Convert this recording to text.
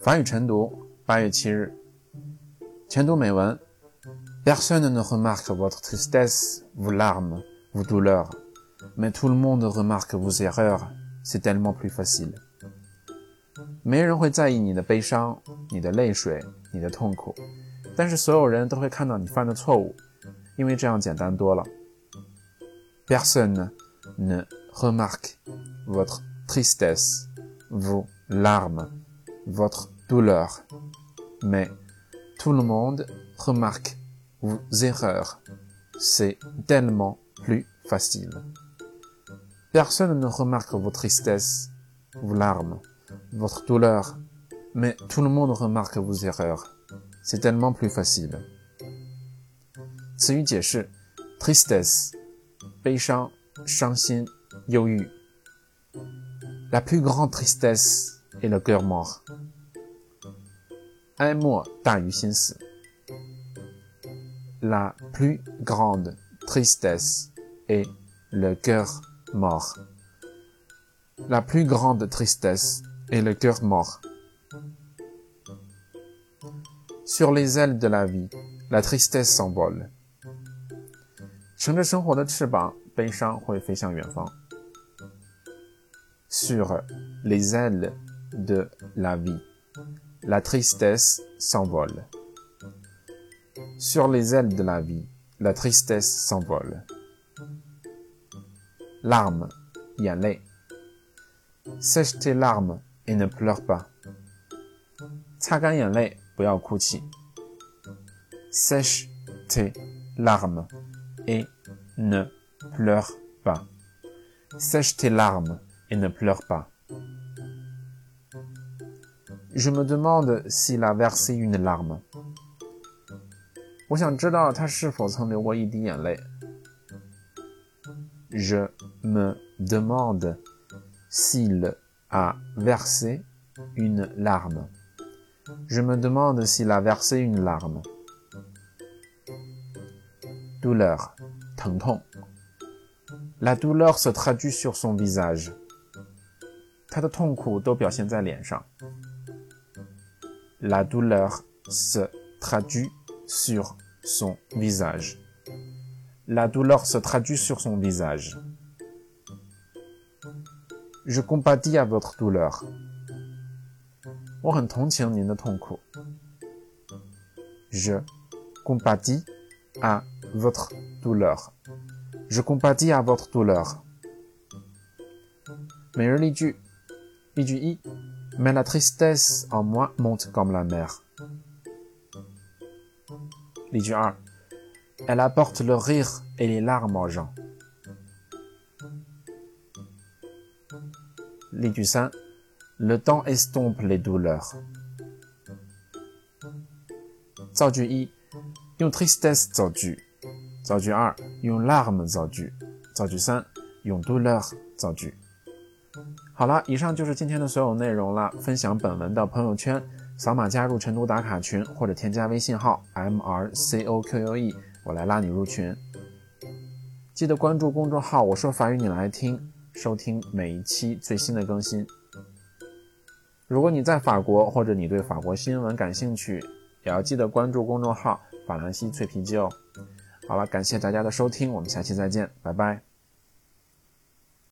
法语晨读，八月七日，前读美文。Personne ne remarque votre tristesse, vos larmes, vos douleurs, mais tout le monde remarque vos erreurs. C'est tellement plus facile. 没人会在意你的悲伤、你的泪水、你的痛苦，但是所有人都会看到你犯的错误，因为这样简单多了。Personne ne remarque votre tristesse, vos larmes, votre douleur, mais tout le monde remarque vos erreurs. C'est tellement plus facile. Personne ne remarque vos tristesses, vos larmes, votre douleur, mais tout le monde remarque vos erreurs. C'est tellement plus facile. 词语解释：tristesse，悲伤、伤心、忧郁。La plus grande tristesse est le cœur mort. 哀莫大于心死。La plus grande tristesse est le cœur mort. La plus grande tristesse est le cœur mort. Sur les ailes de la vie, la tristesse s'envole. 乘着生活的翅膀，悲伤会飞向远方。Sur les ailes de la vie, la tristesse s'envole. Sur les ailes de la vie, la tristesse s'envole. Larmes, Yale. Sèche tes larmes et ne pleure pas. Sèche tes larmes et ne pleure pas. Sèche tes larmes et ne pleure pas. Je me demande s'il a versé une larme. 我想知道他是否曾流过一滴眼泪。Je me demande s'il a versé une larme. Je me demande s'il a versé une larme. Douleur, 疼痛。La douleur se traduit sur son visage. 他的痛苦都表现在脸上。 La douleur se traduit sur son visage. La douleur se traduit sur son visage. Je compatis à votre douleur. 我很同情您的痛苦。Je compatis à votre douleur. Je compatis à votre douleur. 每日例句，例句一 mais la tristesse en moi monte comme la mer. Elle apporte le rire et les larmes aux gens. Saint, le temps estompe les douleurs. Zao Yi, une tristesse Zao Ju. Zao Ju une larme Zao Ju. Zao Ju douleur Zao 好了，以上就是今天的所有内容了。分享本文的朋友圈，扫码加入晨读打卡群，或者添加微信号 m r c o q u e，我来拉你入群。记得关注公众号“我说法语你来听”，收听每一期最新的更新。如果你在法国，或者你对法国新闻感兴趣，也要记得关注公众号“法兰西脆皮鸡”哦。好了，感谢大家的收听，我们下期再见，拜拜。